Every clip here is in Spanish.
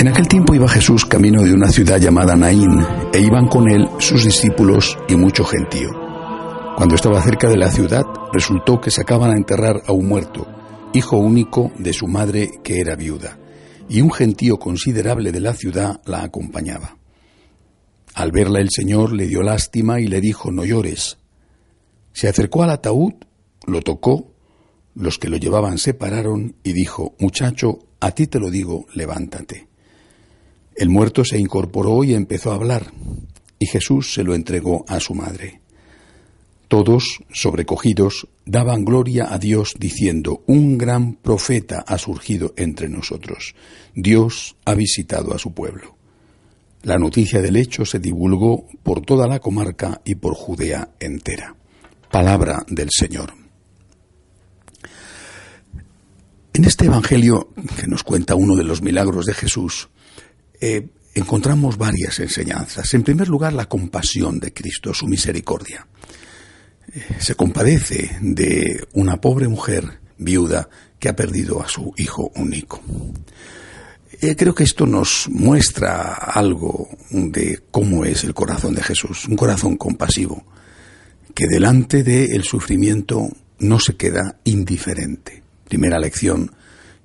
En aquel tiempo iba Jesús camino de una ciudad llamada Naín, e iban con él sus discípulos y mucho gentío. Cuando estaba cerca de la ciudad, resultó que sacaban a enterrar a un muerto, hijo único de su madre que era viuda, y un gentío considerable de la ciudad la acompañaba. Al verla el Señor le dio lástima y le dijo, no llores. Se acercó al ataúd, lo tocó, los que lo llevaban se pararon y dijo, muchacho, a ti te lo digo, levántate. El muerto se incorporó y empezó a hablar, y Jesús se lo entregó a su madre. Todos, sobrecogidos, daban gloria a Dios diciendo, un gran profeta ha surgido entre nosotros. Dios ha visitado a su pueblo. La noticia del hecho se divulgó por toda la comarca y por Judea entera. Palabra del Señor. En este Evangelio que nos cuenta uno de los milagros de Jesús, eh, encontramos varias enseñanzas. En primer lugar, la compasión de Cristo, su misericordia. Eh, se compadece de una pobre mujer viuda que ha perdido a su hijo único. Eh, creo que esto nos muestra algo de cómo es el corazón de Jesús, un corazón compasivo, que delante del sufrimiento no se queda indiferente. Primera lección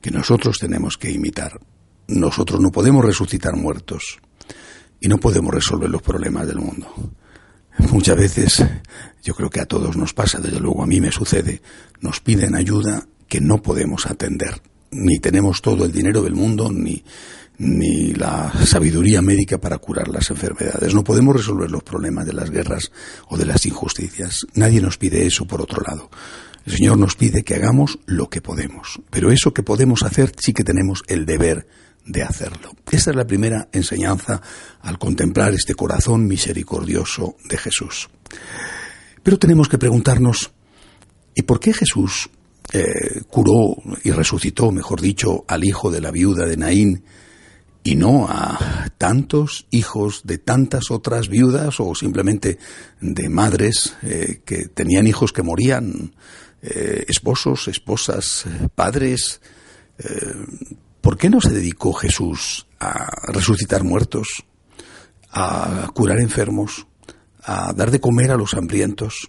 que nosotros tenemos que imitar. Nosotros no podemos resucitar muertos y no podemos resolver los problemas del mundo. Muchas veces, yo creo que a todos nos pasa, desde luego a mí me sucede, nos piden ayuda que no podemos atender. Ni tenemos todo el dinero del mundo, ni, ni la sabiduría médica para curar las enfermedades. No podemos resolver los problemas de las guerras o de las injusticias. Nadie nos pide eso por otro lado. El Señor nos pide que hagamos lo que podemos, pero eso que podemos hacer sí que tenemos el deber de hacerlo. Esta es la primera enseñanza al contemplar este corazón misericordioso de Jesús. Pero tenemos que preguntarnos, ¿y por qué Jesús eh, curó y resucitó, mejor dicho, al hijo de la viuda de Naín y no a tantos hijos de tantas otras viudas o simplemente de madres eh, que tenían hijos que morían, eh, esposos, esposas, padres, ¿Por qué no se dedicó Jesús a resucitar muertos, a curar enfermos, a dar de comer a los hambrientos?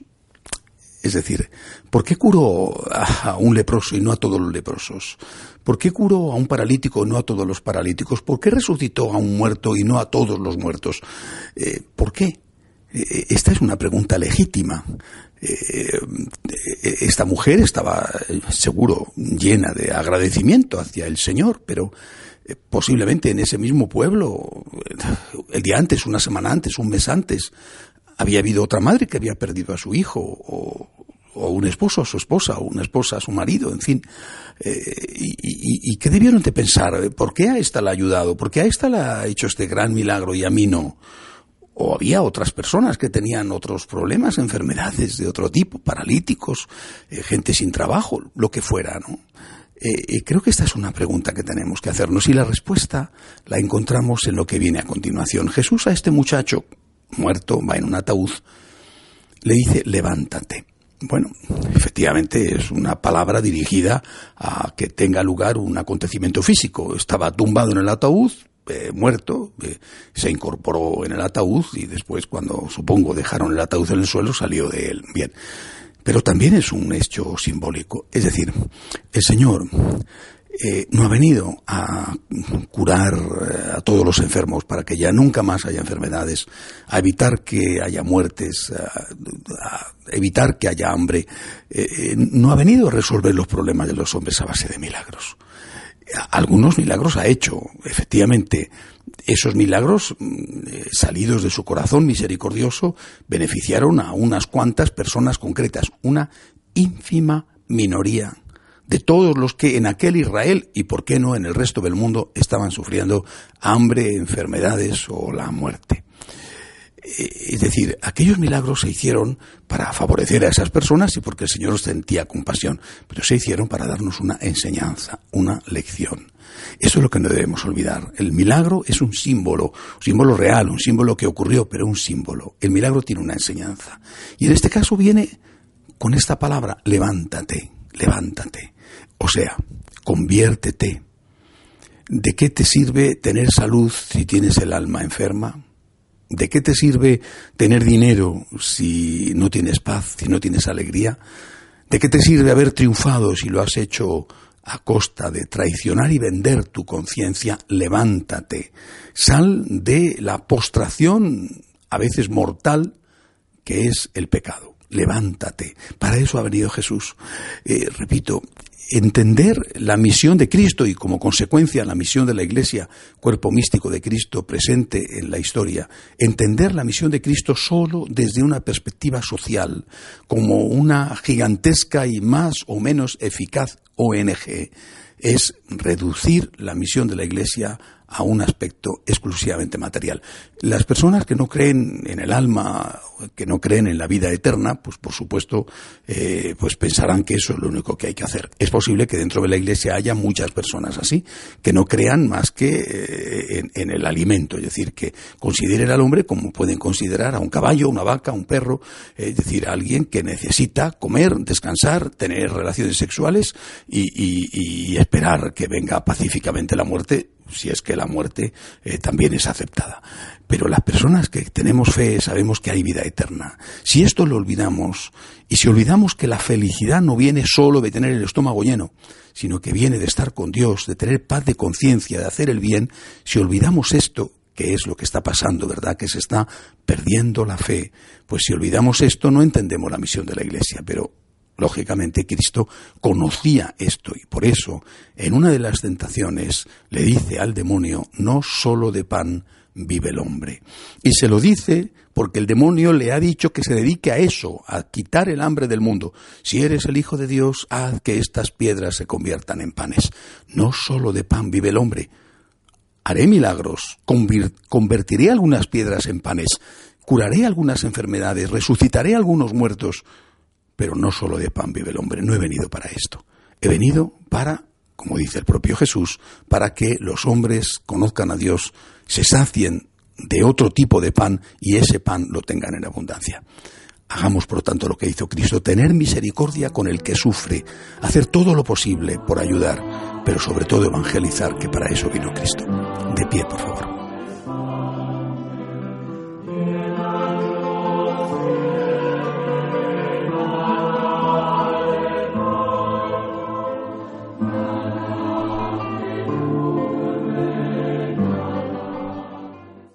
Es decir, ¿por qué curó a un leproso y no a todos los leprosos? ¿Por qué curó a un paralítico y no a todos los paralíticos? ¿Por qué resucitó a un muerto y no a todos los muertos? Eh, ¿Por qué? Eh, esta es una pregunta legítima. Eh, esta mujer estaba seguro llena de agradecimiento hacia el Señor, pero eh, posiblemente en ese mismo pueblo, el día antes, una semana antes, un mes antes, había habido otra madre que había perdido a su hijo, o, un esposo a su esposa, o una esposa a su marido, en fin. y, y, qué debieron de pensar? ¿Por qué a esta la ha ayudado? ¿Por qué a esta le ha hecho este gran milagro y a mí no? O había otras personas que tenían otros problemas, enfermedades de otro tipo, paralíticos, eh, gente sin trabajo, lo que fuera, ¿no? Eh, creo que esta es una pregunta que tenemos que hacernos y la respuesta la encontramos en lo que viene a continuación. Jesús a este muchacho muerto, va en un ataúd, le dice, levántate. Bueno, efectivamente es una palabra dirigida a que tenga lugar un acontecimiento físico. Estaba tumbado en el ataúd, eh, muerto, eh, se incorporó en el ataúd y después cuando supongo dejaron el ataúd en el suelo salió de él. Bien, pero también es un hecho simbólico. Es decir, el Señor eh, no ha venido a curar a todos los enfermos para que ya nunca más haya enfermedades, a evitar que haya muertes, a, evitar que haya hambre. no ha venido a resolver los problemas de los hombres a base de milagros algunos milagros ha hecho, efectivamente. Esos milagros mm, eh, salidos de su corazón misericordioso beneficiaron a unas cuantas personas concretas, una ínfima minoría de todos los que en aquel Israel y por qué no en el resto del mundo estaban sufriendo hambre, enfermedades o la muerte. Es decir, aquellos milagros se hicieron para favorecer a esas personas y porque el Señor sentía compasión, pero se hicieron para darnos una enseñanza, una lección. Eso es lo que no debemos olvidar. El milagro es un símbolo, un símbolo real, un símbolo que ocurrió, pero un símbolo. El milagro tiene una enseñanza. Y en este caso viene con esta palabra, levántate, levántate. O sea, conviértete. ¿De qué te sirve tener salud si tienes el alma enferma? ¿De qué te sirve tener dinero si no tienes paz, si no tienes alegría? ¿De qué te sirve haber triunfado si lo has hecho a costa de traicionar y vender tu conciencia? Levántate, sal de la postración, a veces mortal, que es el pecado. Levántate. Para eso ha venido Jesús. Eh, repito, entender la misión de Cristo y como consecuencia la misión de la Iglesia, cuerpo místico de Cristo presente en la historia, entender la misión de Cristo solo desde una perspectiva social, como una gigantesca y más o menos eficaz ONG, es reducir la misión de la Iglesia a un aspecto exclusivamente material. Las personas que no creen en el alma, que no creen en la vida eterna, pues por supuesto, eh, pues pensarán que eso es lo único que hay que hacer. Es posible que dentro de la Iglesia haya muchas personas así, que no crean más que eh, en, el alimento, es decir, que consideren al hombre como pueden considerar a un caballo, una vaca, un perro, es decir, a alguien que necesita comer, descansar, tener relaciones sexuales y esperar que venga pacíficamente la muerte si es que la muerte eh, también es aceptada. Pero las personas que tenemos fe sabemos que hay vida eterna. Si esto lo olvidamos, y si olvidamos que la felicidad no viene solo de tener el estómago lleno, sino que viene de estar con Dios, de tener paz de conciencia, de hacer el bien, si olvidamos esto, que es lo que está pasando, ¿verdad? Que se está perdiendo la fe. Pues si olvidamos esto, no entendemos la misión de la Iglesia, pero Lógicamente Cristo conocía esto y por eso en una de las tentaciones le dice al demonio, no solo de pan vive el hombre. Y se lo dice porque el demonio le ha dicho que se dedique a eso, a quitar el hambre del mundo. Si eres el Hijo de Dios, haz que estas piedras se conviertan en panes. No solo de pan vive el hombre. Haré milagros, convertiré algunas piedras en panes, curaré algunas enfermedades, resucitaré algunos muertos pero no solo de pan vive el hombre, no he venido para esto. He venido para, como dice el propio Jesús, para que los hombres conozcan a Dios, se sacien de otro tipo de pan y ese pan lo tengan en abundancia. Hagamos, por tanto, lo que hizo Cristo, tener misericordia con el que sufre, hacer todo lo posible por ayudar, pero sobre todo evangelizar, que para eso vino Cristo. De pie, por favor.